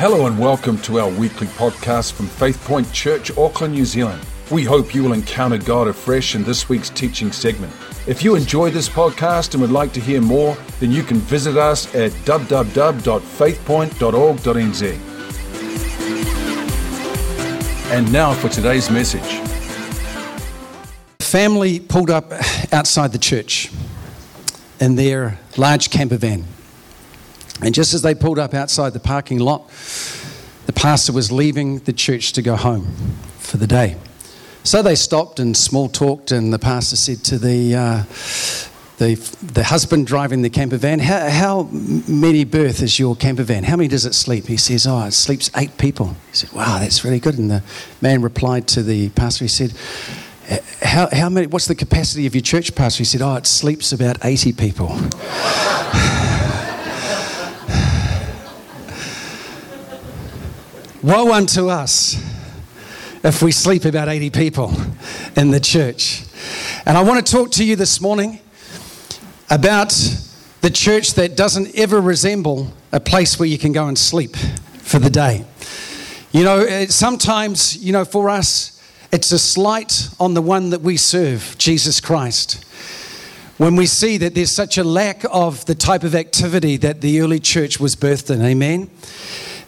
Hello and welcome to our weekly podcast from Faith Point Church, Auckland, New Zealand. We hope you will encounter God afresh in this week's teaching segment. If you enjoy this podcast and would like to hear more, then you can visit us at www.faithpoint.org.nz. And now for today's message. Family pulled up outside the church in their large camper van. And just as they pulled up outside the parking lot, the pastor was leaving the church to go home for the day. So they stopped and small talked, and the pastor said to the, uh, the, the husband driving the camper van, how, how many berth is your camper van? How many does it sleep? He says, Oh, it sleeps eight people. He said, Wow, that's really good. And the man replied to the pastor, he said, how, how many, what's the capacity of your church, pastor? He said, Oh, it sleeps about 80 people. Woe unto us if we sleep about 80 people in the church. And I want to talk to you this morning about the church that doesn't ever resemble a place where you can go and sleep for the day. You know, eh, sometimes, you know, for us, it's a slight on the one that we serve, Jesus Christ. When we see that there's such a lack of the type of activity that the early church was birthed in, amen?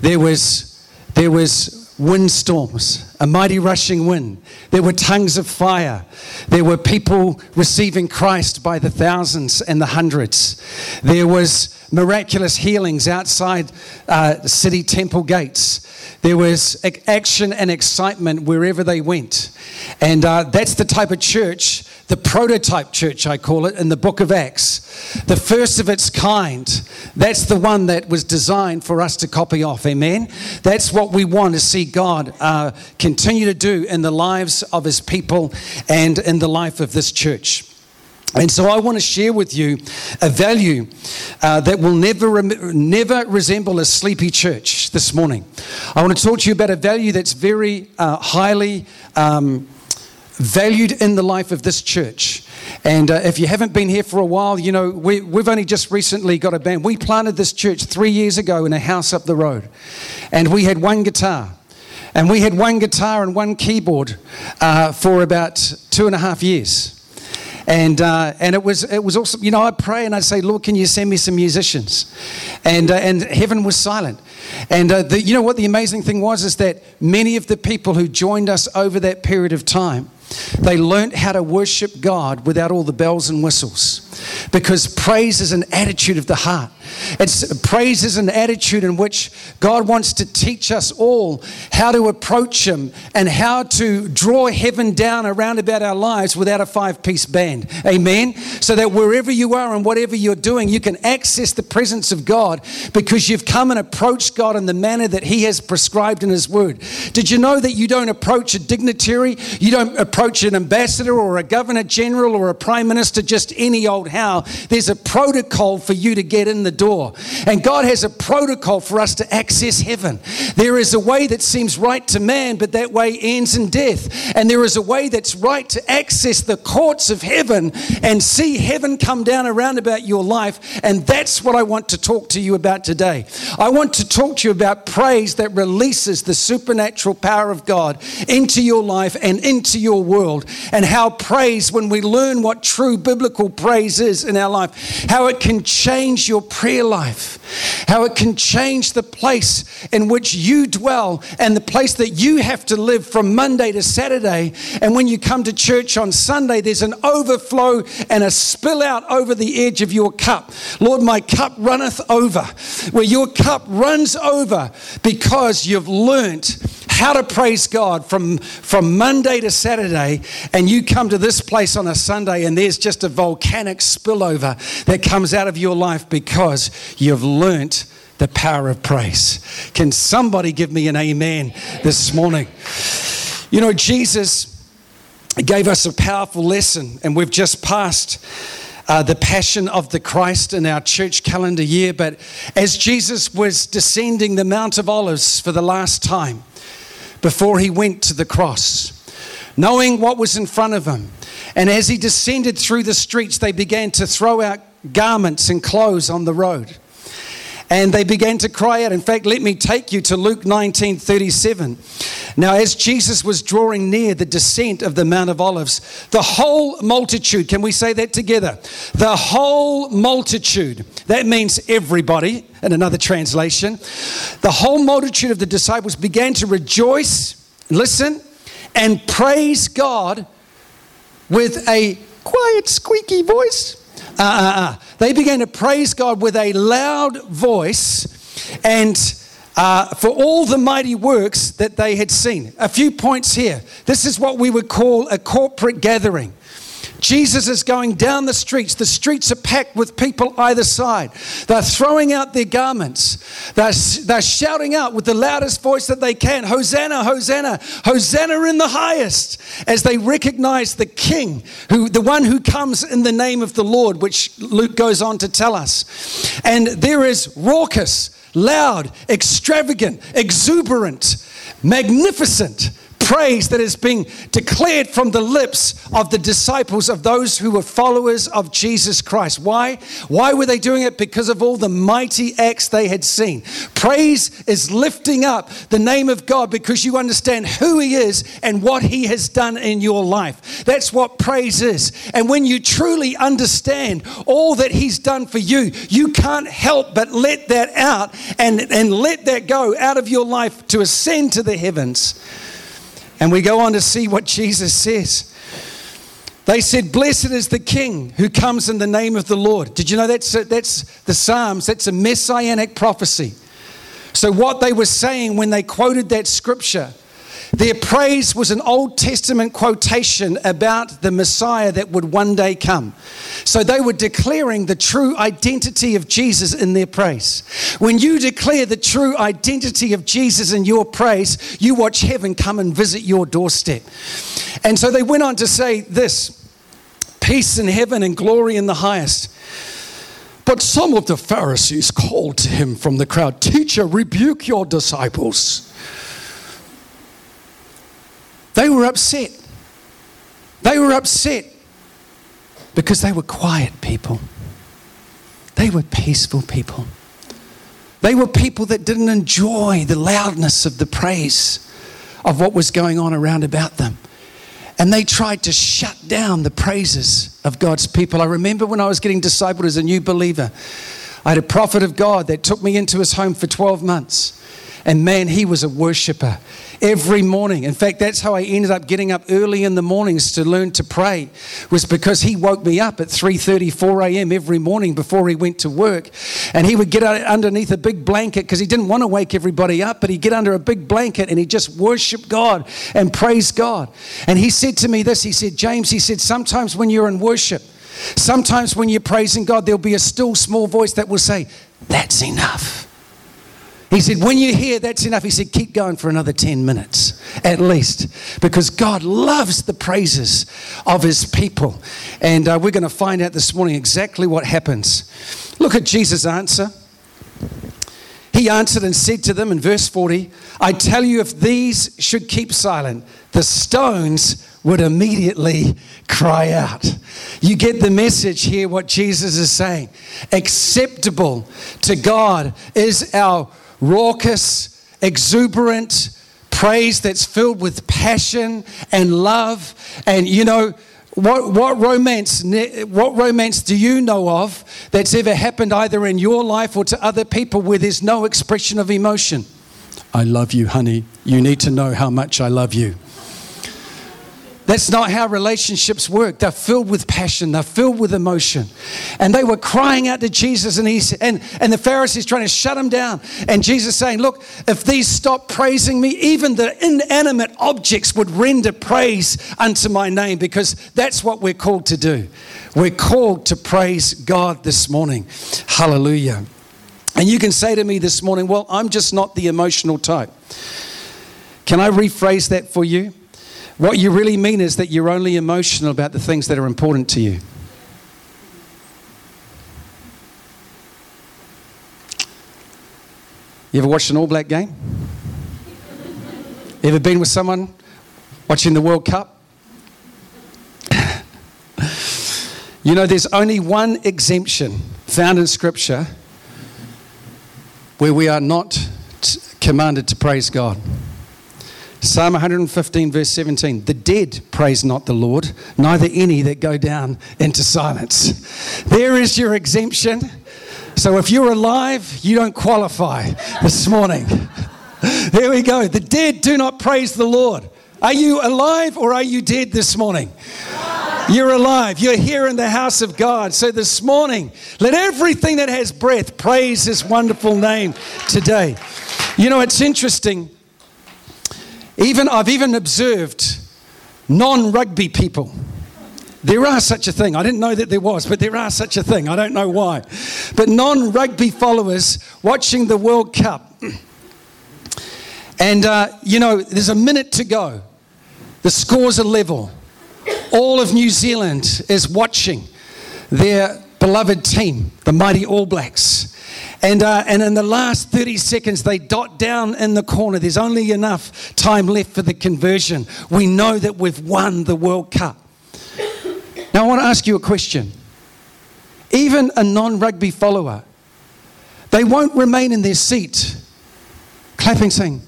There was, there was windstorms, a mighty rushing wind. There were tongues of fire. There were people receiving Christ by the thousands and the hundreds. There was miraculous healings outside uh, city temple gates. There was action and excitement wherever they went. And uh, that's the type of church, the prototype church, I call it, in the book of Acts. The first of its kind. That's the one that was designed for us to copy off. Amen? That's what we want to see God uh, continue to do in the lives of his people and in the life of this church. And so I want to share with you a value uh, that will never, never resemble a sleepy church this morning. I want to talk to you about a value that's very uh, highly um, valued in the life of this church. And uh, if you haven't been here for a while, you know, we, we've only just recently got a band. We planted this church three years ago in a house up the road, and we had one guitar. And we had one guitar and one keyboard uh, for about two and a half years. And, uh, and it, was, it was also, you know, I'd pray and I'd say, Lord, can you send me some musicians? And, uh, and heaven was silent. And uh, the, you know what the amazing thing was is that many of the people who joined us over that period of time, they learned how to worship God without all the bells and whistles. Because praise is an attitude of the heart. It's praise is an attitude in which God wants to teach us all how to approach Him and how to draw heaven down around about our lives without a five piece band. Amen. So that wherever you are and whatever you're doing, you can access the presence of God because you've come and approached God in the manner that He has prescribed in His Word. Did you know that you don't approach a dignitary, you don't approach an ambassador or a governor general or a prime minister just any old how? There's a protocol for you to get in the door. And God has a protocol for us to access heaven. There is a way that seems right to man, but that way ends in death. And there is a way that's right to access the courts of heaven and see heaven come down around about your life. And that's what I want to talk to you about today. I want to talk to you about praise that releases the supernatural power of God into your life and into your world. And how praise, when we learn what true biblical praise is in our life, how it can change your life, how it can change the place in which you dwell and the place that you have to live from Monday to Saturday. And when you come to church on Sunday, there's an overflow and a spill out over the edge of your cup. Lord, my cup runneth over, where your cup runs over because you've learnt how to praise God from, from Monday to Saturday, and you come to this place on a Sunday, and there's just a volcanic spillover that comes out of your life because you've learnt the power of praise. Can somebody give me an amen this morning? You know, Jesus gave us a powerful lesson, and we've just passed. Uh, the passion of the Christ in our church calendar year. But as Jesus was descending the Mount of Olives for the last time, before he went to the cross, knowing what was in front of him. And as he descended through the streets, they began to throw out garments and clothes on the road. And they began to cry out. In fact, let me take you to Luke 19 37. Now, as Jesus was drawing near the descent of the Mount of Olives, the whole multitude, can we say that together? The whole multitude, that means everybody in another translation, the whole multitude of the disciples began to rejoice, listen, and praise God with a quiet, squeaky voice. Uh, uh, uh. They began to praise God with a loud voice and uh, for all the mighty works that they had seen. A few points here. This is what we would call a corporate gathering. Jesus is going down the streets. The streets are packed with people either side. They're throwing out their garments. They're, they're shouting out with the loudest voice that they can Hosanna, Hosanna, Hosanna in the highest, as they recognize the King, who, the one who comes in the name of the Lord, which Luke goes on to tell us. And there is raucous, loud, extravagant, exuberant, magnificent praise that is being declared from the lips of the disciples of those who were followers of Jesus Christ. Why? Why were they doing it? Because of all the mighty acts they had seen. Praise is lifting up the name of God because you understand who He is and what He has done in your life. That's what praise is. And when you truly understand all that He's done for you, you can't help but let that out and, and let that go out of your life to ascend to the heavens. And we go on to see what Jesus says. They said, Blessed is the King who comes in the name of the Lord. Did you know that's, that's the Psalms? That's a messianic prophecy. So, what they were saying when they quoted that scripture their praise was an Old Testament quotation about the Messiah that would one day come. So they were declaring the true identity of Jesus in their praise. When you declare the true identity of Jesus in your praise, you watch heaven come and visit your doorstep. And so they went on to say this peace in heaven and glory in the highest. But some of the Pharisees called to him from the crowd, Teacher, rebuke your disciples. They were upset. They were upset because they were quiet people. They were peaceful people. They were people that didn't enjoy the loudness of the praise of what was going on around about them. And they tried to shut down the praises of God's people. I remember when I was getting discipled as a new believer, I had a prophet of God that took me into his home for 12 months. And man, he was a worshiper every morning. In fact, that's how I ended up getting up early in the mornings to learn to pray, was because he woke me up at 3:30, 4 a.m. every morning before he went to work. And he would get underneath a big blanket because he didn't want to wake everybody up, but he'd get under a big blanket and he'd just worship God and praise God. And he said to me this, he said, James, he said, sometimes when you're in worship, sometimes when you're praising God, there'll be a still small voice that will say, That's enough. He said, When you hear that's enough, he said, keep going for another 10 minutes at least, because God loves the praises of his people. And uh, we're going to find out this morning exactly what happens. Look at Jesus' answer. He answered and said to them in verse 40, I tell you, if these should keep silent, the stones would immediately cry out. You get the message here, what Jesus is saying. Acceptable to God is our raucous, exuberant praise that's filled with passion and love. And you know, what, what romance what romance do you know of that's ever happened either in your life or to other people where there's no expression of emotion? I love you, honey. You need to know how much I love you. That's not how relationships work. They're filled with passion, they're filled with emotion. And they were crying out to Jesus, and, he, and, and the Pharisees trying to shut him down. And Jesus saying, Look, if these stop praising me, even the inanimate objects would render praise unto my name, because that's what we're called to do. We're called to praise God this morning. Hallelujah. And you can say to me this morning, Well, I'm just not the emotional type. Can I rephrase that for you? What you really mean is that you're only emotional about the things that are important to you. You ever watched an All Black game? Ever been with someone watching the World Cup? you know, there's only one exemption found in Scripture where we are not commanded to praise God. Psalm 115, verse 17 The dead praise not the Lord, neither any that go down into silence. There is your exemption. So if you're alive, you don't qualify this morning. There we go. The dead do not praise the Lord. Are you alive or are you dead this morning? You're alive. You're here in the house of God. So this morning, let everything that has breath praise his wonderful name today. You know, it's interesting. Even I've even observed non-rugby people. There are such a thing. I didn't know that there was, but there are such a thing. I don't know why. But non rugby followers watching the World Cup. And, uh, you know, there's a minute to go. The scores are level. All of New Zealand is watching their beloved team, the mighty All Blacks. And, uh, and in the last 30 seconds, they dot down in the corner. There's only enough time left for the conversion. We know that we've won the World Cup. Now, I want to ask you a question. Even a non rugby follower, they won't remain in their seat clapping, saying,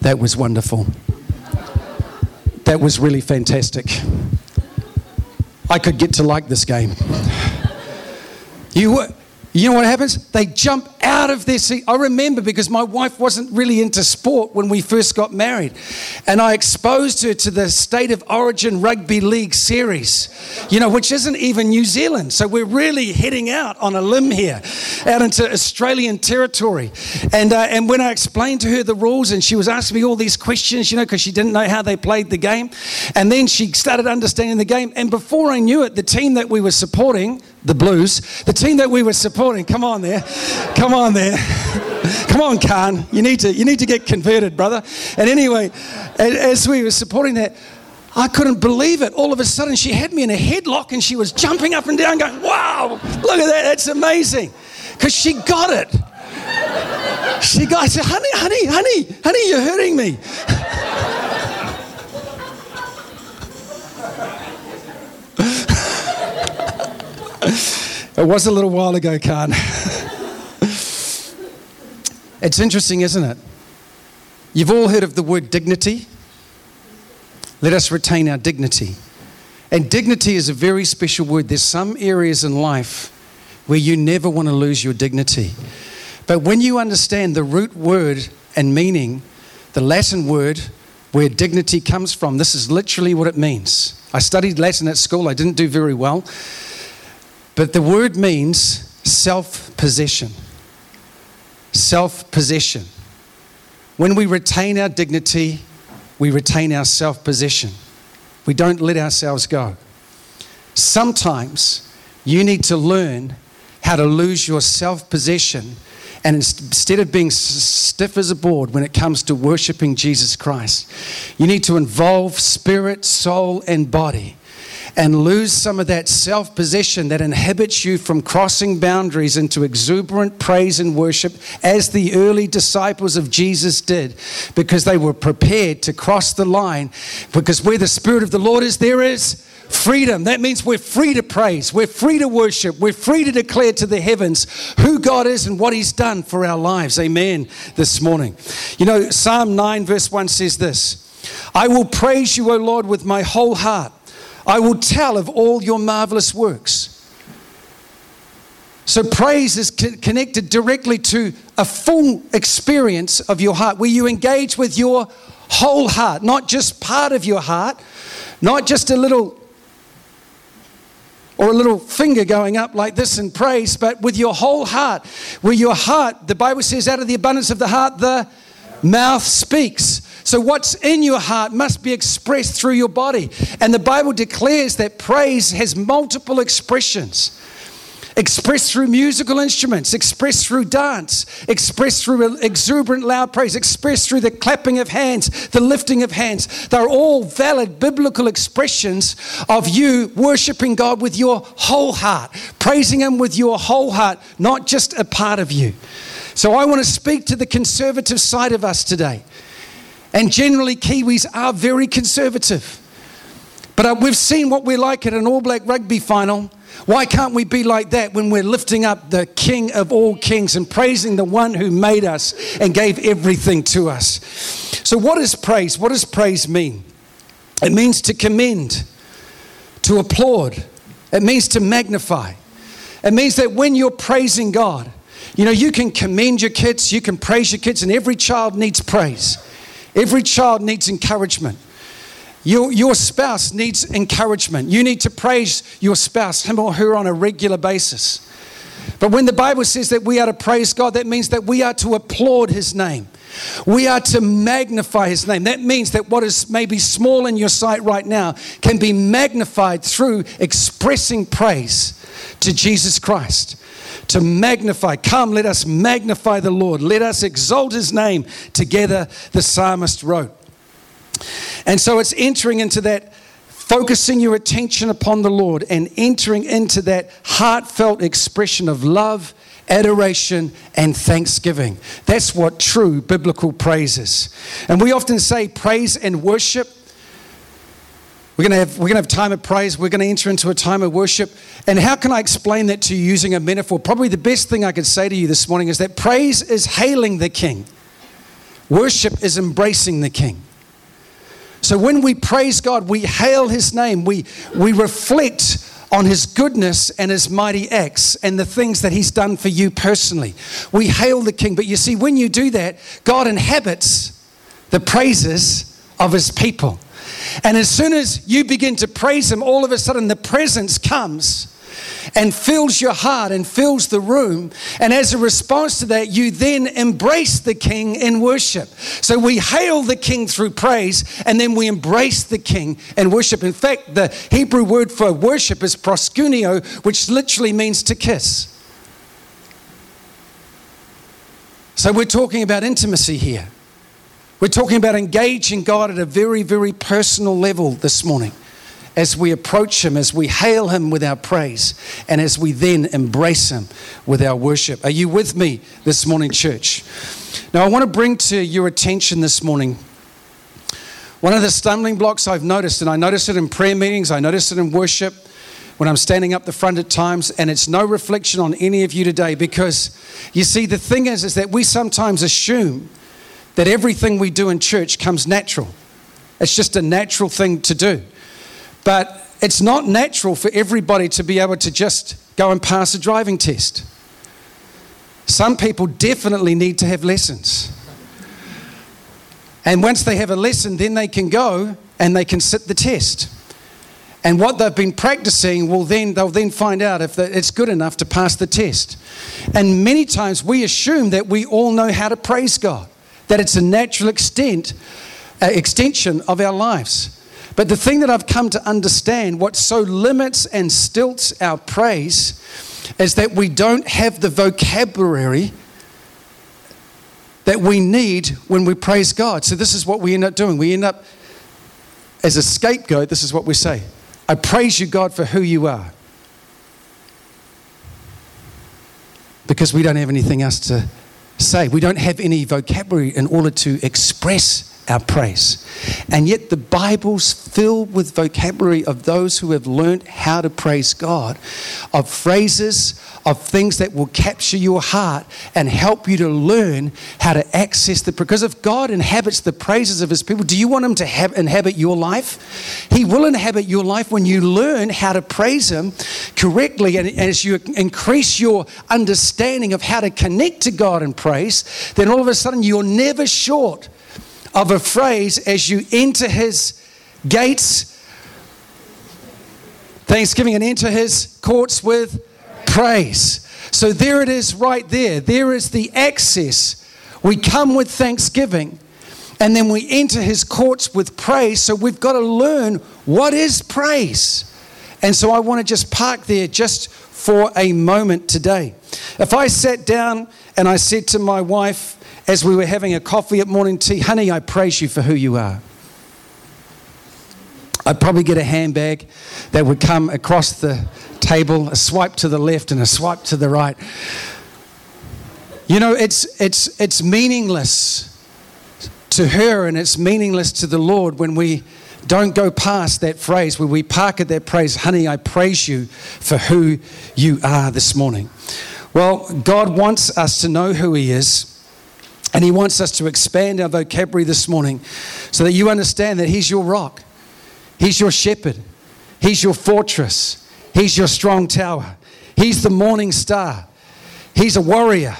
That was wonderful. That was really fantastic. I could get to like this game. You, you know what happens? They jump out of their seat. I remember because my wife wasn't really into sport when we first got married. And I exposed her to the State of Origin Rugby League series, you know, which isn't even New Zealand. So we're really heading out on a limb here, out into Australian territory. And, uh, and when I explained to her the rules, and she was asking me all these questions, you know, because she didn't know how they played the game. And then she started understanding the game. And before I knew it, the team that we were supporting, the Blues, the team that we were supporting, come on there, come on there. Come on, Khan. You need to, you need to get converted, brother. And anyway, as we were supporting that, I couldn't believe it. All of a sudden, she had me in a headlock and she was jumping up and down, going, Wow, look at that. That's amazing. Because she got it. She got, I said, Honey, honey, honey, honey, you're hurting me. it was a little while ago, Khan. It's interesting, isn't it? You've all heard of the word dignity. Let us retain our dignity. And dignity is a very special word. There's some areas in life where you never want to lose your dignity. But when you understand the root word and meaning, the Latin word where dignity comes from, this is literally what it means. I studied Latin at school, I didn't do very well. But the word means self possession self possession. When we retain our dignity, we retain our self possession. We don't let ourselves go. Sometimes you need to learn how to lose your self possession and instead of being stiff as a board when it comes to worshiping Jesus Christ, you need to involve spirit, soul, and body and lose some of that self possession that inhibits you from crossing boundaries into exuberant praise and worship, as the early disciples of Jesus did, because they were prepared to cross the line. Because where the Spirit of the Lord is, there is freedom. That means we're free to praise, we're free to worship, we're free to declare to the heavens who God is and what He's done for our lives. Amen. This morning. You know, Psalm 9, verse 1 says this I will praise you, O Lord, with my whole heart. I will tell of all your marvelous works. So, praise is connected directly to a full experience of your heart where you engage with your whole heart, not just part of your heart, not just a little or a little finger going up like this in praise, but with your whole heart. Where your heart, the Bible says, out of the abundance of the heart, the mouth speaks. So, what's in your heart must be expressed through your body. And the Bible declares that praise has multiple expressions expressed through musical instruments, expressed through dance, expressed through exuberant loud praise, expressed through the clapping of hands, the lifting of hands. They're all valid biblical expressions of you worshiping God with your whole heart, praising Him with your whole heart, not just a part of you. So I want to speak to the conservative side of us today. And generally, Kiwis are very conservative. But uh, we've seen what we're like at an All Black rugby final. Why can't we be like that when we're lifting up the King of all kings and praising the one who made us and gave everything to us? So, what is praise? What does praise mean? It means to commend, to applaud, it means to magnify. It means that when you're praising God, you know, you can commend your kids, you can praise your kids, and every child needs praise. Every child needs encouragement. Your, your spouse needs encouragement. You need to praise your spouse, him or her, on a regular basis. But when the Bible says that we are to praise God, that means that we are to applaud his name. We are to magnify his name. That means that what is maybe small in your sight right now can be magnified through expressing praise to Jesus Christ. To magnify, come, let us magnify the Lord. Let us exalt his name together, the psalmist wrote. And so it's entering into that, focusing your attention upon the Lord and entering into that heartfelt expression of love, adoration, and thanksgiving. That's what true biblical praise is. And we often say praise and worship. We're going, to have, we're going to have time of praise. We're going to enter into a time of worship. And how can I explain that to you using a metaphor? Probably the best thing I could say to you this morning is that praise is hailing the King, worship is embracing the King. So when we praise God, we hail his name, we, we reflect on his goodness and his mighty acts and the things that he's done for you personally. We hail the king. But you see, when you do that, God inhabits the praises of his people. And as soon as you begin to praise him, all of a sudden the presence comes and fills your heart and fills the room. And as a response to that, you then embrace the King in worship. So we hail the King through praise and then we embrace the King in worship. In fact, the Hebrew word for worship is proskuneo, which literally means to kiss. So we're talking about intimacy here. We're talking about engaging God at a very, very personal level this morning as we approach Him, as we hail Him with our praise, and as we then embrace Him with our worship. Are you with me this morning, church? Now, I want to bring to your attention this morning one of the stumbling blocks I've noticed, and I notice it in prayer meetings, I notice it in worship when I'm standing up the front at times, and it's no reflection on any of you today because you see, the thing is, is that we sometimes assume that everything we do in church comes natural. It's just a natural thing to do. But it's not natural for everybody to be able to just go and pass a driving test. Some people definitely need to have lessons. And once they have a lesson, then they can go and they can sit the test. And what they've been practicing will then they'll then find out if it's good enough to pass the test. And many times we assume that we all know how to praise God, that it's a natural extent, uh, extension of our lives. But the thing that I've come to understand, what so limits and stilts our praise, is that we don't have the vocabulary that we need when we praise God. So, this is what we end up doing. We end up, as a scapegoat, this is what we say I praise you, God, for who you are. Because we don't have anything else to say. We don't have any vocabulary in order to express our praise. And yet, the Bible's filled with vocabulary of those who have learned how to praise God, of phrases, of things that will capture your heart and help you to learn how to access the. Because if God inhabits the praises of His people, do you want Him to inhabit your life? He will inhabit your life when you learn how to praise Him correctly. And as you increase your understanding of how to connect to God in praise, then all of a sudden you're never short of a phrase as you enter his gates, thanksgiving, and enter his courts with praise. So there it is right there. There is the access. We come with thanksgiving and then we enter his courts with praise. So we've got to learn what is praise. And so I want to just park there just for a moment today. If I sat down and I said to my wife, as we were having a coffee at morning tea, honey, I praise you for who you are. I'd probably get a handbag that would come across the table, a swipe to the left and a swipe to the right. You know, it's, it's, it's meaningless to her and it's meaningless to the Lord when we don't go past that phrase where we park at that praise, honey, I praise you for who you are this morning. Well, God wants us to know who He is. And He wants us to expand our vocabulary this morning so that you understand that He's your rock, He's your shepherd, He's your fortress, He's your strong tower, He's the morning star, He's a warrior.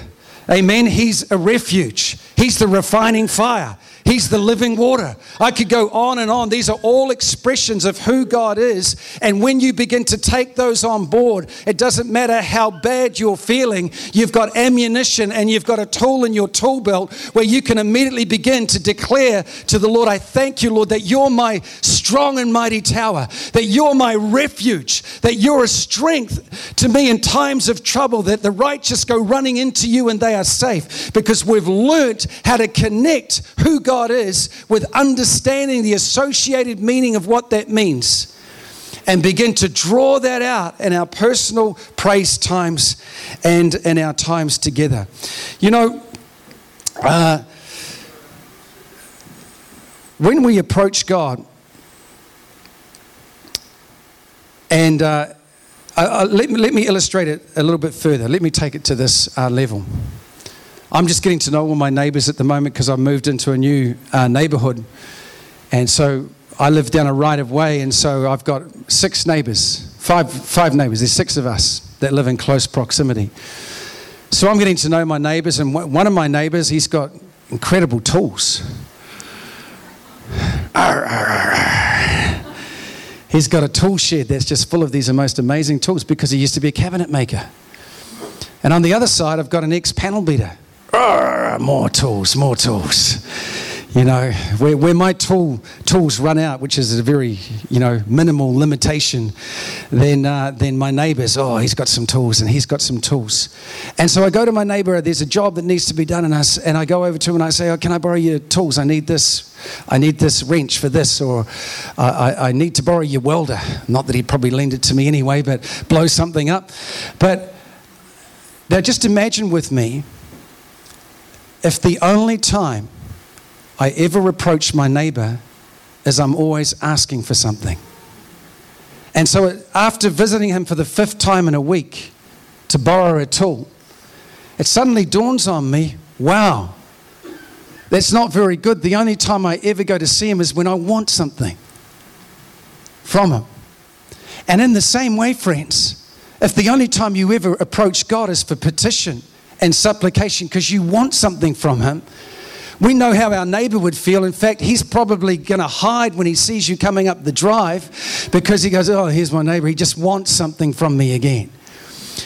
Amen. He's a refuge. He's the refining fire. He's the living water. I could go on and on. These are all expressions of who God is. And when you begin to take those on board, it doesn't matter how bad you're feeling, you've got ammunition and you've got a tool in your tool belt where you can immediately begin to declare to the Lord, I thank you, Lord, that you're my strong and mighty tower, that you're my refuge, that you're a strength to me in times of trouble, that the righteous go running into you and they are safe because we've learnt how to connect who God God is with understanding the associated meaning of what that means and begin to draw that out in our personal praise times and in our times together. You know, uh, when we approach God, and uh, uh, let, me, let me illustrate it a little bit further. Let me take it to this uh, level. I'm just getting to know all my neighbours at the moment because I've moved into a new uh, neighbourhood. And so I live down a right of way, and so I've got six neighbours, five, five neighbours. There's six of us that live in close proximity. So I'm getting to know my neighbours, and one of my neighbours, he's got incredible tools. He's got a tool shed that's just full of these most amazing tools because he used to be a cabinet maker. And on the other side, I've got an ex panel beater more tools, more tools. You know, where, where my tool, tools run out, which is a very, you know, minimal limitation, then, uh, then my neighbour's, oh, he's got some tools and he's got some tools. And so I go to my neighbour, there's a job that needs to be done, and I, and I go over to him and I say, oh, can I borrow your tools? I need this. I need this wrench for this, or I, I need to borrow your welder. Not that he'd probably lend it to me anyway, but blow something up. But now just imagine with me if the only time I ever approach my neighbor is I'm always asking for something. And so after visiting him for the fifth time in a week to borrow a tool, it suddenly dawns on me wow, that's not very good. The only time I ever go to see him is when I want something from him. And in the same way, friends, if the only time you ever approach God is for petition, and supplication because you want something from Him. We know how our neighbor would feel. In fact, he's probably going to hide when he sees you coming up the drive because he goes, Oh, here's my neighbor. He just wants something from me again.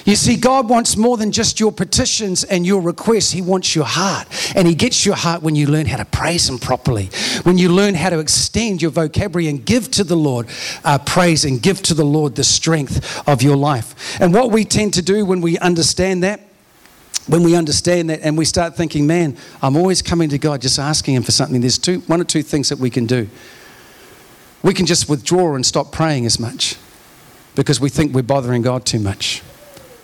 You see, God wants more than just your petitions and your requests. He wants your heart. And He gets your heart when you learn how to praise Him properly, when you learn how to extend your vocabulary and give to the Lord uh, praise and give to the Lord the strength of your life. And what we tend to do when we understand that when we understand that and we start thinking, man, I'm always coming to God just asking Him for something, there's two, one or two things that we can do. We can just withdraw and stop praying as much because we think we're bothering God too much.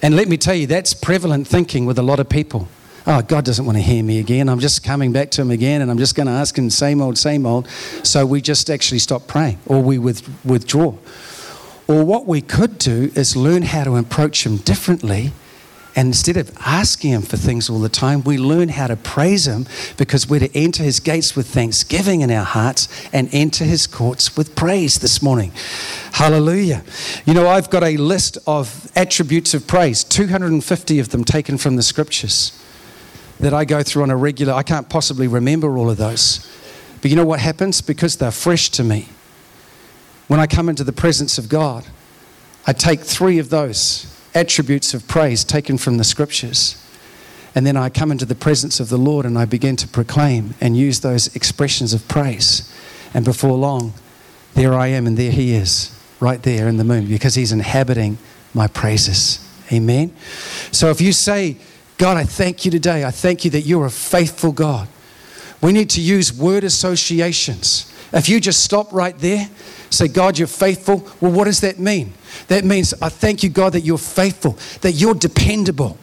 And let me tell you, that's prevalent thinking with a lot of people. Oh, God doesn't want to hear me again. I'm just coming back to Him again and I'm just going to ask Him same old, same old. So we just actually stop praying or we withdraw. Or what we could do is learn how to approach Him differently and instead of asking Him for things all the time, we learn how to praise Him because we're to enter His gates with thanksgiving in our hearts and enter His courts with praise this morning. Hallelujah. You know, I've got a list of attributes of praise, 250 of them taken from the scriptures that I go through on a regular. I can't possibly remember all of those. But you know what happens? Because they're fresh to me. When I come into the presence of God, I take three of those attributes of praise taken from the scriptures. And then I come into the presence of the Lord and I begin to proclaim and use those expressions of praise. And before long, there I am and there He is, right there in the moon, because He's inhabiting my praises. Amen. So if you say, God, I thank you today, I thank you that you're a faithful God. We need to use word associations. If you just stop right there, say, God, you're faithful, well, what does that mean? That means I thank you, God, that you're faithful, that you're dependable,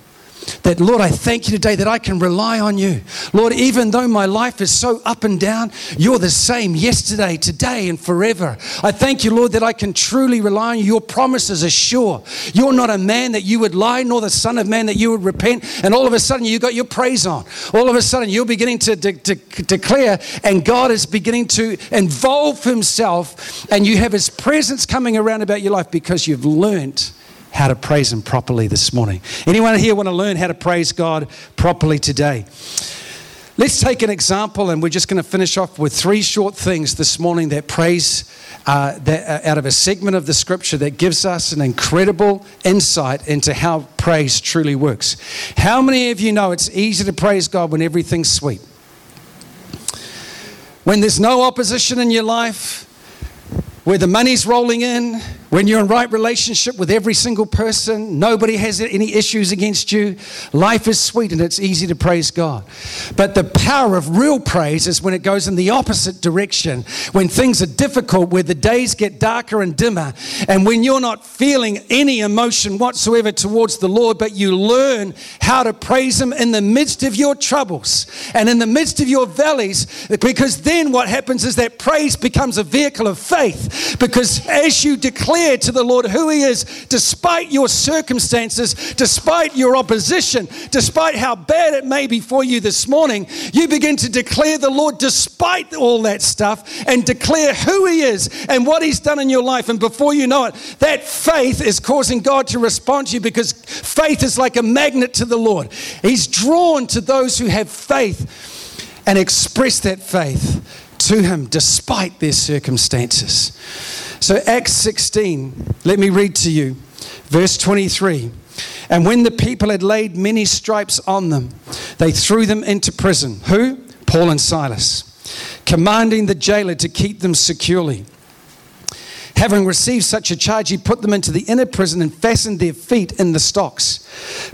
that, Lord, I thank you today that I can rely on you. Lord, even though my life is so up and down, you're the same yesterday, today, and forever. I thank you, Lord, that I can truly rely on you. Your promises are sure. You're not a man that you would lie, nor the Son of Man that you would repent. And all of a sudden, you got your praise on. All of a sudden, you're beginning to de- de- declare, and God is beginning to involve Himself, and you have His presence coming around about your life because you've learned how to praise Him properly this morning. Anyone here want to learn how to praise God properly today? Let's take an example, and we're just going to finish off with three short things this morning that praise uh, that, uh, out of a segment of the scripture that gives us an incredible insight into how praise truly works. How many of you know it's easy to praise God when everything's sweet? When there's no opposition in your life, where the money's rolling in, when you're in right relationship with every single person, nobody has any issues against you, life is sweet and it's easy to praise God. But the power of real praise is when it goes in the opposite direction, when things are difficult, where the days get darker and dimmer, and when you're not feeling any emotion whatsoever towards the Lord, but you learn how to praise Him in the midst of your troubles and in the midst of your valleys, because then what happens is that praise becomes a vehicle of faith, because as you declare declare to the Lord who He is, despite your circumstances, despite your opposition, despite how bad it may be for you this morning, you begin to declare the Lord despite all that stuff and declare who He is and what He's done in your life. And before you know it, that faith is causing God to respond to you because faith is like a magnet to the Lord. He's drawn to those who have faith and express that faith to Him despite their circumstances. So, Acts 16, let me read to you, verse 23. And when the people had laid many stripes on them, they threw them into prison. Who? Paul and Silas, commanding the jailer to keep them securely. Having received such a charge, he put them into the inner prison and fastened their feet in the stocks.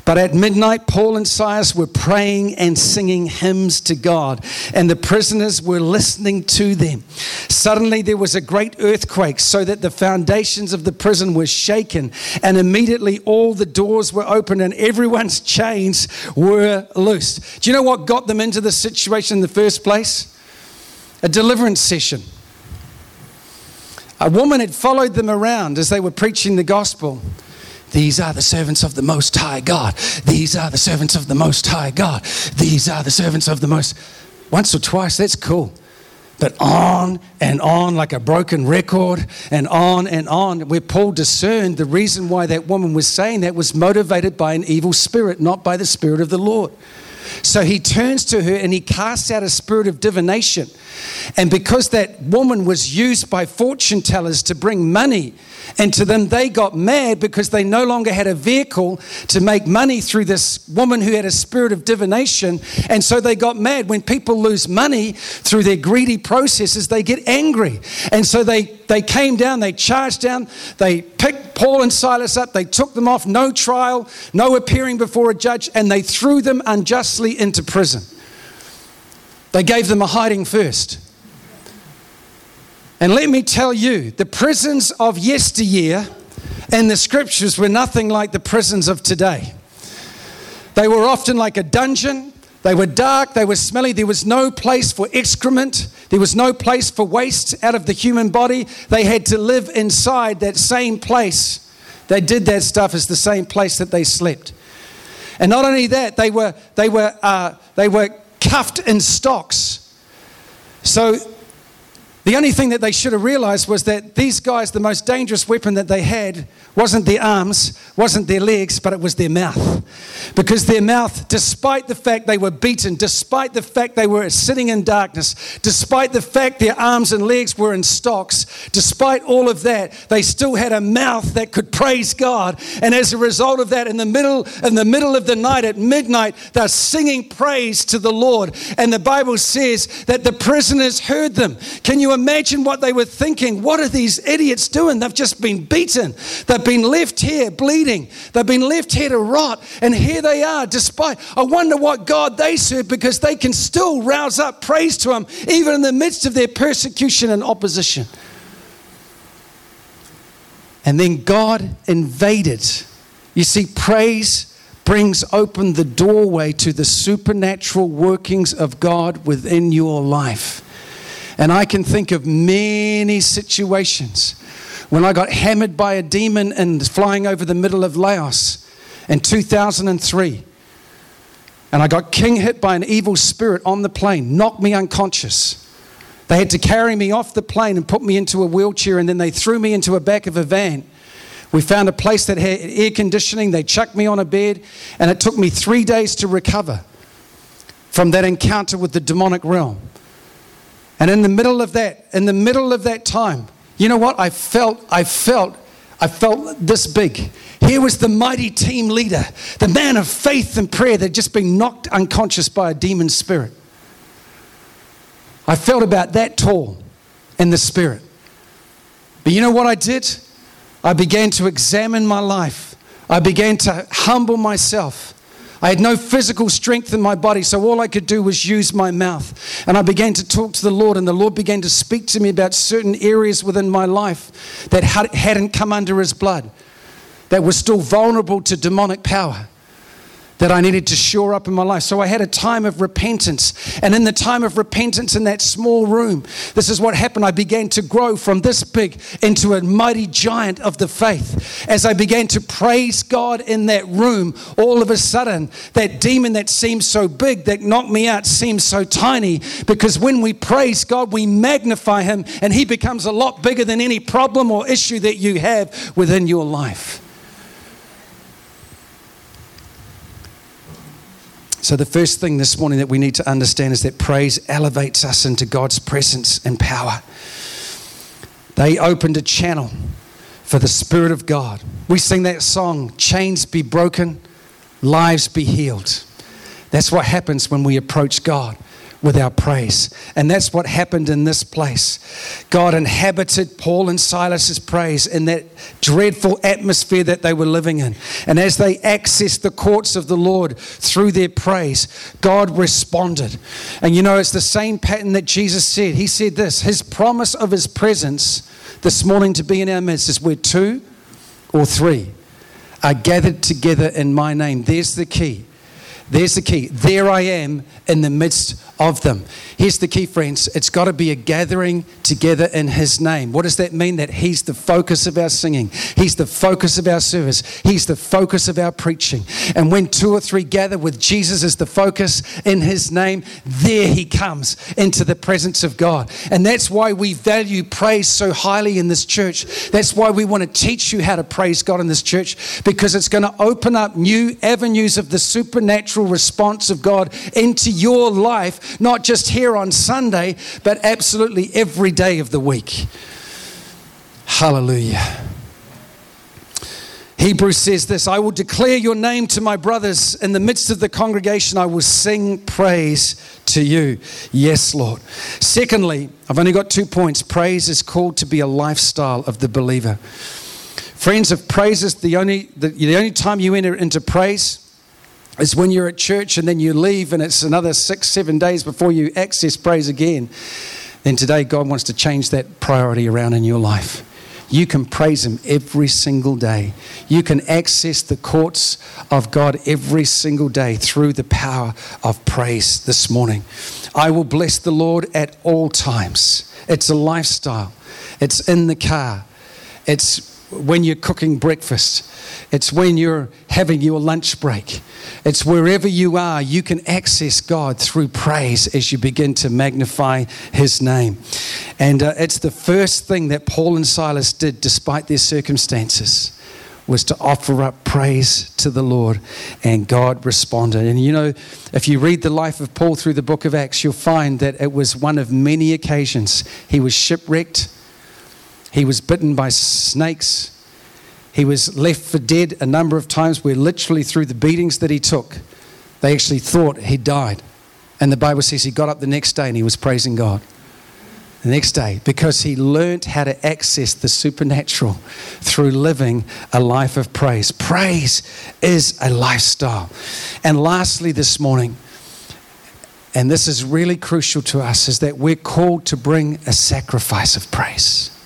But at midnight, Paul and Silas were praying and singing hymns to God, and the prisoners were listening to them. Suddenly, there was a great earthquake, so that the foundations of the prison were shaken, and immediately all the doors were opened and everyone's chains were loosed. Do you know what got them into the situation in the first place? A deliverance session. A woman had followed them around as they were preaching the gospel. These are the servants of the Most High God. These are the servants of the Most High God. These are the servants of the Most. Once or twice, that's cool. But on and on, like a broken record, and on and on, where Paul discerned the reason why that woman was saying that was motivated by an evil spirit, not by the Spirit of the Lord. So he turns to her and he casts out a spirit of divination. And because that woman was used by fortune tellers to bring money and to them, they got mad because they no longer had a vehicle to make money through this woman who had a spirit of divination. And so they got mad. When people lose money through their greedy processes, they get angry. And so they, they came down, they charged down, they picked Paul and Silas up, they took them off, no trial, no appearing before a judge, and they threw them unjustly into prison. They gave them a hiding first. And let me tell you, the prisons of yesteryear and the scriptures were nothing like the prisons of today. They were often like a dungeon. They were dark, they were smelly. There was no place for excrement, there was no place for waste out of the human body. They had to live inside that same place. They did that stuff as the same place that they slept. And not only that, they were, they were, uh, they were cuffed in stocks. So the only thing that they should have realized was that these guys, the most dangerous weapon that they had wasn't their arms, wasn't their legs, but it was their mouth. Because their mouth, despite the fact they were beaten, despite the fact they were sitting in darkness, despite the fact their arms and legs were in stocks, despite all of that, they still had a mouth that could praise God. And as a result of that, in the middle, in the middle of the night at midnight, they're singing praise to the Lord. And the Bible says that the prisoners heard them. Can you imagine what they were thinking? What are these idiots doing? They've just been beaten. They've been left here bleeding. They've been left here to rot. And here they are, despite. I wonder what God they serve because they can still rouse up praise to Him even in the midst of their persecution and opposition. And then God invaded. You see, praise brings open the doorway to the supernatural workings of God within your life. And I can think of many situations when I got hammered by a demon and flying over the middle of Laos in 2003. And I got king hit by an evil spirit on the plane, knocked me unconscious. They had to carry me off the plane and put me into a wheelchair, and then they threw me into a back of a van. We found a place that had air conditioning. They chucked me on a bed, and it took me three days to recover from that encounter with the demonic realm. And in the middle of that, in the middle of that time, you know what? I felt, I felt, I felt this big. Here was the mighty team leader, the man of faith and prayer that had just been knocked unconscious by a demon spirit. I felt about that tall in the spirit. But you know what I did? I began to examine my life. I began to humble myself. I had no physical strength in my body, so all I could do was use my mouth. And I began to talk to the Lord, and the Lord began to speak to me about certain areas within my life that hadn't come under His blood, that were still vulnerable to demonic power that I needed to shore up in my life. So I had a time of repentance. And in the time of repentance in that small room, this is what happened. I began to grow from this big into a mighty giant of the faith. As I began to praise God in that room, all of a sudden, that demon that seemed so big, that knocked me out, seemed so tiny. Because when we praise God, we magnify Him, and He becomes a lot bigger than any problem or issue that you have within your life. So, the first thing this morning that we need to understand is that praise elevates us into God's presence and power. They opened a channel for the Spirit of God. We sing that song, Chains Be Broken, Lives Be Healed. That's what happens when we approach God with our praise. And that's what happened in this place. God inhabited Paul and Silas's praise in that dreadful atmosphere that they were living in. And as they accessed the courts of the Lord through their praise, God responded. And you know, it's the same pattern that Jesus said. He said this His promise of His presence this morning to be in our midst is where two or three are gathered together in my name. There's the key. There's the key. There I am in the midst of them. Here's the key, friends it's got to be a gathering together in His name. What does that mean? That He's the focus of our singing, He's the focus of our service, He's the focus of our preaching. And when two or three gather with Jesus as the focus in His name, there He comes into the presence of God. And that's why we value praise so highly in this church. That's why we want to teach you how to praise God in this church because it's going to open up new avenues of the supernatural response of God into your life, not just here on Sunday, but absolutely every day of the week. Hallelujah. Hebrews says this I will declare your name to my brothers. In the midst of the congregation, I will sing praise to you. Yes, Lord. Secondly, I've only got two points. Praise is called to be a lifestyle of the believer. Friends, if praise is the only, the, the only time you enter into praise, is when you're at church and then you leave and it's another six, seven days before you access praise again. Then today, God wants to change that priority around in your life. You can praise Him every single day. You can access the courts of God every single day through the power of praise this morning. I will bless the Lord at all times. It's a lifestyle, it's in the car, it's when you're cooking breakfast, it's when you're having your lunch break. It's wherever you are, you can access God through praise as you begin to magnify His name. And uh, it's the first thing that Paul and Silas did despite their circumstances was to offer up praise to the Lord, and God responded. And you know, if you read the life of Paul through the book of Acts, you'll find that it was one of many occasions. He was shipwrecked, he was bitten by snakes, he was left for dead a number of times where literally through the beatings that he took, they actually thought he died. And the Bible says he got up the next day and he was praising God. The next day, because he learned how to access the supernatural through living a life of praise. Praise is a lifestyle. And lastly, this morning, and this is really crucial to us, is that we're called to bring a sacrifice of praise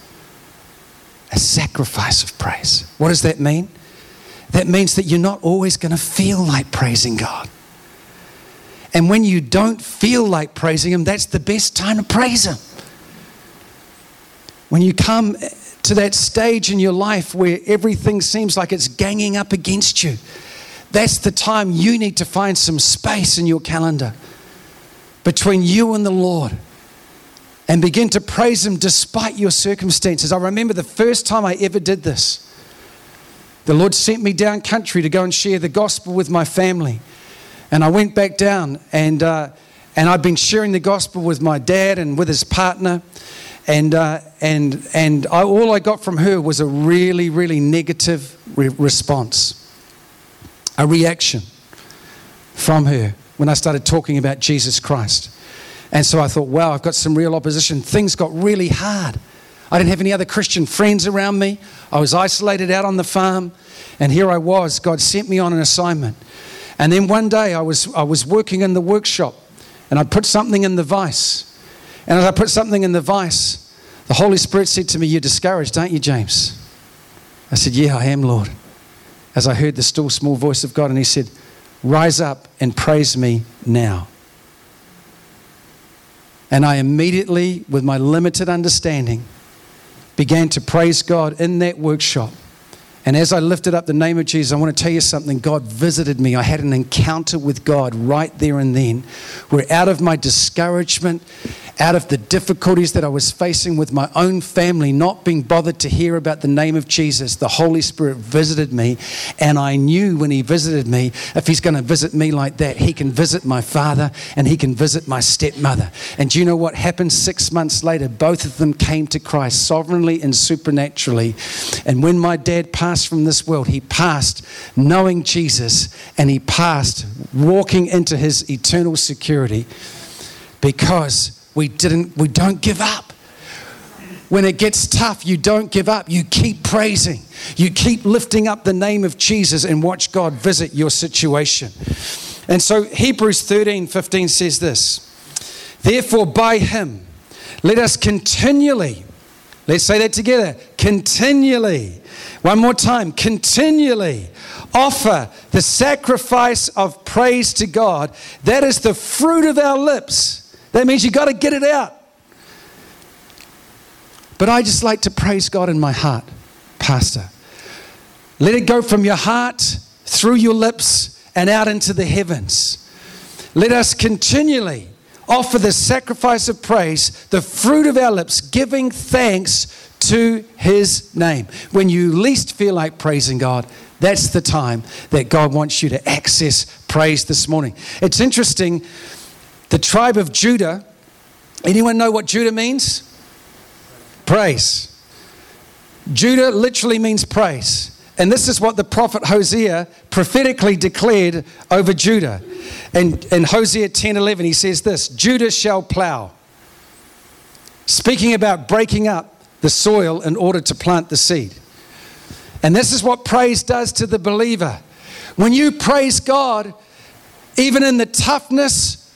a sacrifice of praise. What does that mean? that means that you're not always going to feel like praising God. And when you don't feel like praising Him, that's the best time to praise Him. When you come to that stage in your life where everything seems like it's ganging up against you, that's the time you need to find some space in your calendar between you and the Lord and begin to praise Him despite your circumstances. I remember the first time I ever did this. The Lord sent me down country to go and share the gospel with my family. And I went back down, and, uh, and I'd been sharing the gospel with my dad and with his partner. And, uh, and, and I, all I got from her was a really, really negative re- response, a reaction from her when I started talking about Jesus Christ. And so I thought, wow, I've got some real opposition. Things got really hard. I didn't have any other Christian friends around me. I was isolated out on the farm. And here I was. God sent me on an assignment. And then one day I was, I was working in the workshop and I put something in the vice. And as I put something in the vice, the Holy Spirit said to me, You're discouraged, aren't you, James? I said, Yeah, I am, Lord. As I heard the still small voice of God, and He said, Rise up and praise me now. And I immediately, with my limited understanding, began to praise God in that workshop. And as I lifted up the name of Jesus, I want to tell you something. God visited me. I had an encounter with God right there and then, where out of my discouragement, out of the difficulties that I was facing with my own family, not being bothered to hear about the name of Jesus, the Holy Spirit visited me. And I knew when He visited me, if He's going to visit me like that, He can visit my father and He can visit my stepmother. And do you know what happened six months later? Both of them came to Christ sovereignly and supernaturally. And when my dad passed from this world, he passed knowing Jesus and he passed walking into his eternal security because we didn't we don't give up. When it gets tough you don't give up. You keep praising. You keep lifting up the name of jesus and watch god visit your situation. And so hebrews 13 15 says this therefore by him let us continually let's say that together continually one more time continually offer the sacrifice of praise to god that is the fruit of our lips that means you got to get it out. But I just like to praise God in my heart, Pastor. Let it go from your heart through your lips and out into the heavens. Let us continually offer the sacrifice of praise, the fruit of our lips, giving thanks to his name. When you least feel like praising God, that's the time that God wants you to access praise this morning. It's interesting the tribe of Judah, anyone know what Judah means? Praise. Judah literally means praise. And this is what the prophet Hosea prophetically declared over Judah. And in Hosea 10 11, he says this Judah shall plow. Speaking about breaking up the soil in order to plant the seed. And this is what praise does to the believer. When you praise God, even in the toughness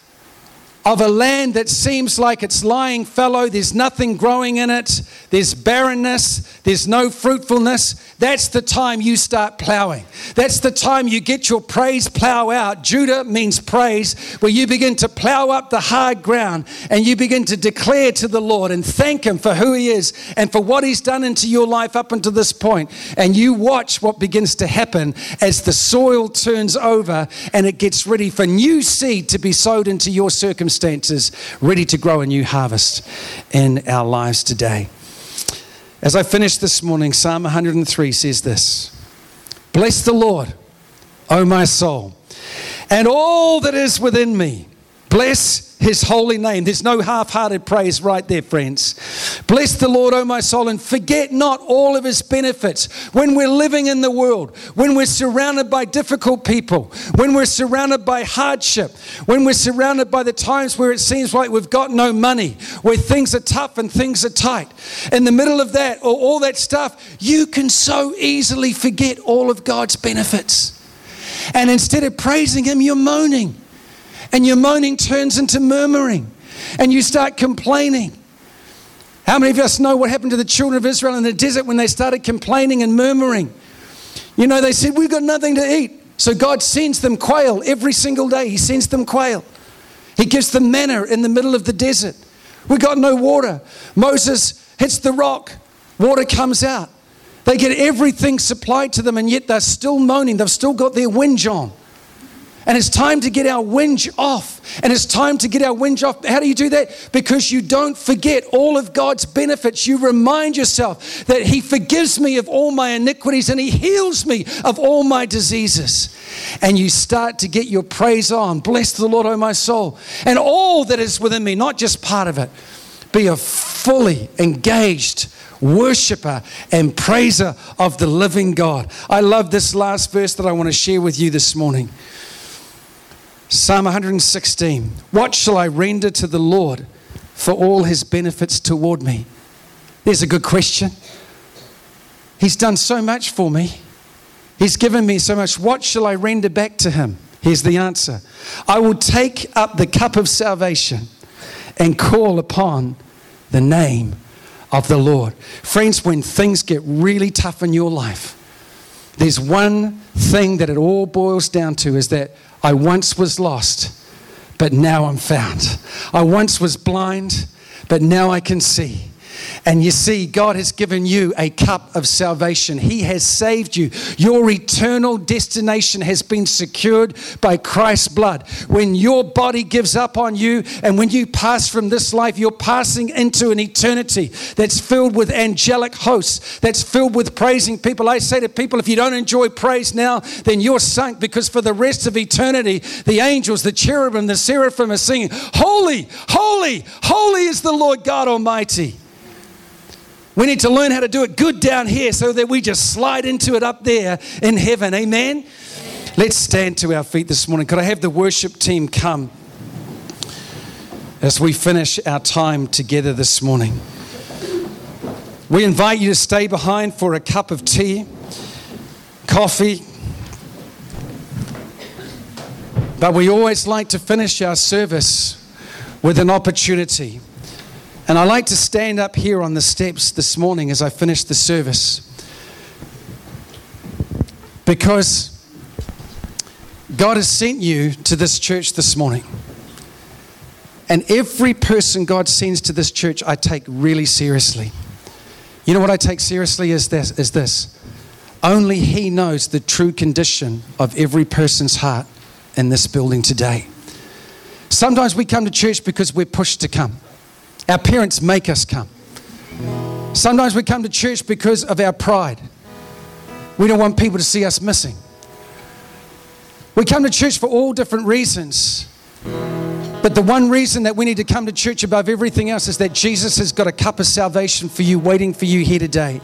of a land that seems like it's lying fallow, there's nothing growing in it, there's barrenness, there's no fruitfulness, that's the time you start plowing. That's the time you get your praise plow out. Judah means praise, where you begin to plow up the hard ground and you begin to declare to the Lord and thank Him for who He is and for what He's done into your life up until this point. And you watch what begins to happen as the soil turns over and it gets ready for new seed to be sowed into your circumstances circumstances, ready to grow a new harvest in our lives today. As I finish this morning, Psalm 103 says this Bless the Lord, O my soul, and all that is within me. Bless his holy name. There's no half hearted praise right there, friends. Bless the Lord, O my soul, and forget not all of his benefits. When we're living in the world, when we're surrounded by difficult people, when we're surrounded by hardship, when we're surrounded by the times where it seems like we've got no money, where things are tough and things are tight, in the middle of that, or all that stuff, you can so easily forget all of God's benefits. And instead of praising him, you're moaning. And your moaning turns into murmuring, and you start complaining. How many of us know what happened to the children of Israel in the desert when they started complaining and murmuring? You know, they said, We've got nothing to eat. So God sends them quail every single day. He sends them quail. He gives them manna in the middle of the desert. We got no water. Moses hits the rock, water comes out. They get everything supplied to them, and yet they're still moaning. They've still got their whinge on. And it's time to get our whinge off. And it's time to get our whinge off. How do you do that? Because you don't forget all of God's benefits. You remind yourself that He forgives me of all my iniquities and He heals me of all my diseases. And you start to get your praise on. Bless the Lord, O my soul. And all that is within me, not just part of it. Be a fully engaged worshiper and praiser of the living God. I love this last verse that I want to share with you this morning. Psalm 116 What shall I render to the Lord for all his benefits toward me? There's a good question. He's done so much for me. He's given me so much. What shall I render back to him? Here's the answer I will take up the cup of salvation and call upon the name of the Lord. Friends, when things get really tough in your life, there's one thing that it all boils down to is that I once was lost, but now I'm found. I once was blind, but now I can see. And you see, God has given you a cup of salvation. He has saved you. Your eternal destination has been secured by Christ's blood. When your body gives up on you and when you pass from this life, you're passing into an eternity that's filled with angelic hosts, that's filled with praising people. I say to people, if you don't enjoy praise now, then you're sunk because for the rest of eternity, the angels, the cherubim, the seraphim are singing, Holy, holy, holy is the Lord God Almighty. We need to learn how to do it good down here so that we just slide into it up there in heaven. Amen? Let's stand to our feet this morning. Could I have the worship team come as we finish our time together this morning? We invite you to stay behind for a cup of tea, coffee. But we always like to finish our service with an opportunity and I like to stand up here on the steps this morning as I finish the service because God has sent you to this church this morning. And every person God sends to this church, I take really seriously. You know what I take seriously is this, is this. Only He knows the true condition of every person's heart in this building today. Sometimes we come to church because we're pushed to come. Our parents make us come. Sometimes we come to church because of our pride. We don't want people to see us missing. We come to church for all different reasons. But the one reason that we need to come to church above everything else is that Jesus has got a cup of salvation for you, waiting for you here today.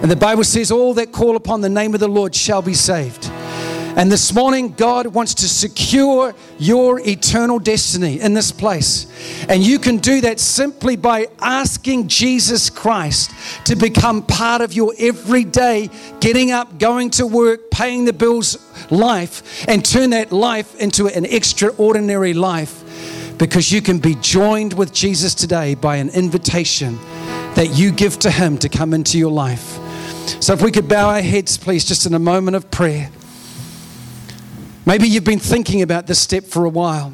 And the Bible says, All that call upon the name of the Lord shall be saved. And this morning, God wants to secure your eternal destiny in this place. And you can do that simply by asking Jesus Christ to become part of your everyday getting up, going to work, paying the bills life, and turn that life into an extraordinary life because you can be joined with Jesus today by an invitation that you give to Him to come into your life. So, if we could bow our heads, please, just in a moment of prayer. Maybe you've been thinking about this step for a while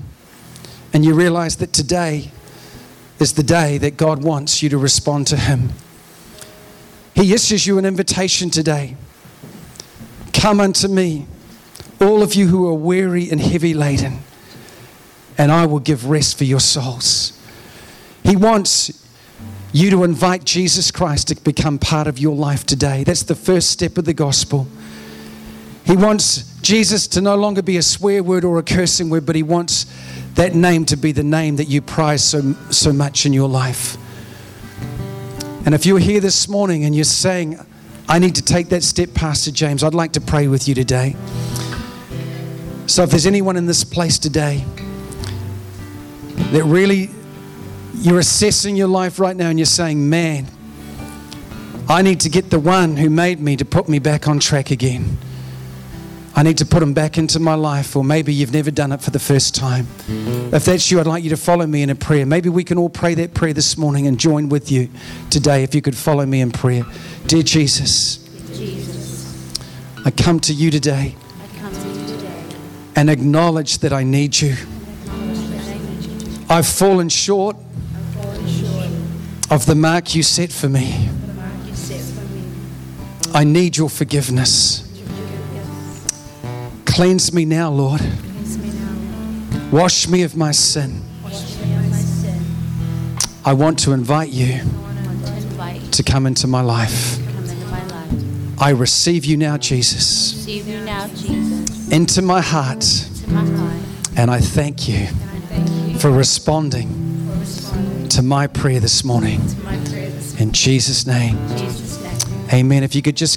and you realize that today is the day that God wants you to respond to Him. He issues you an invitation today. Come unto me, all of you who are weary and heavy laden, and I will give rest for your souls. He wants you to invite Jesus Christ to become part of your life today. That's the first step of the gospel. He wants Jesus to no longer be a swear word or a cursing word, but he wants that name to be the name that you prize so, so much in your life. And if you're here this morning and you're saying, I need to take that step, Pastor James, I'd like to pray with you today. So if there's anyone in this place today that really you're assessing your life right now and you're saying, man, I need to get the one who made me to put me back on track again. I need to put them back into my life, or maybe you've never done it for the first time. If that's you, I'd like you to follow me in a prayer. Maybe we can all pray that prayer this morning and join with you today if you could follow me in prayer. Dear Jesus, Jesus. I come to you today to you today. and acknowledge that I need you. I've fallen short of the mark you set for me. of the mark you set for me. I need your forgiveness. Cleanse me now, Lord. Me now. Wash me of my sin. Wash me of my sin. I want to invite you to invite you to come into my life. into my life. I receive you now, Jesus, you now, Jesus, into my heart, to my heart. and I thank you I thank you for responding for responding to my prayer this morning. prayer this In Jesus' name, morning. In Jesus' name. amen. If you could just